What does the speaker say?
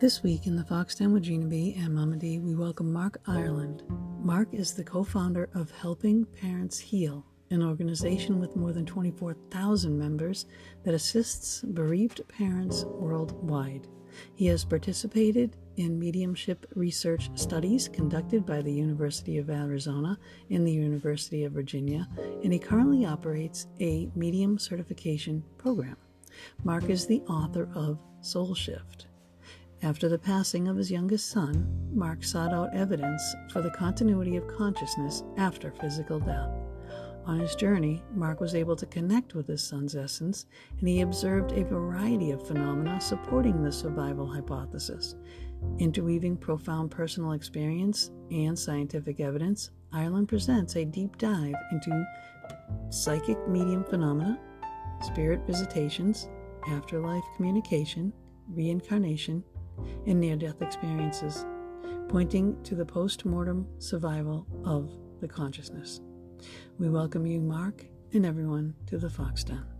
This week in the Fox Den with Gina B and Mama D, we welcome Mark Ireland. Mark is the co founder of Helping Parents Heal, an organization with more than 24,000 members that assists bereaved parents worldwide. He has participated in mediumship research studies conducted by the University of Arizona and the University of Virginia, and he currently operates a medium certification program. Mark is the author of Soul Shift after the passing of his youngest son, Mark sought out evidence for the continuity of consciousness after physical death. On his journey, Mark was able to connect with his son's essence, and he observed a variety of phenomena supporting the survival hypothesis. Interweaving profound personal experience and scientific evidence, Ireland presents a deep dive into psychic medium phenomena, spirit visitations, afterlife communication, reincarnation, and near death experiences, pointing to the post mortem survival of the consciousness. We welcome you, Mark, and everyone to the Fox Den.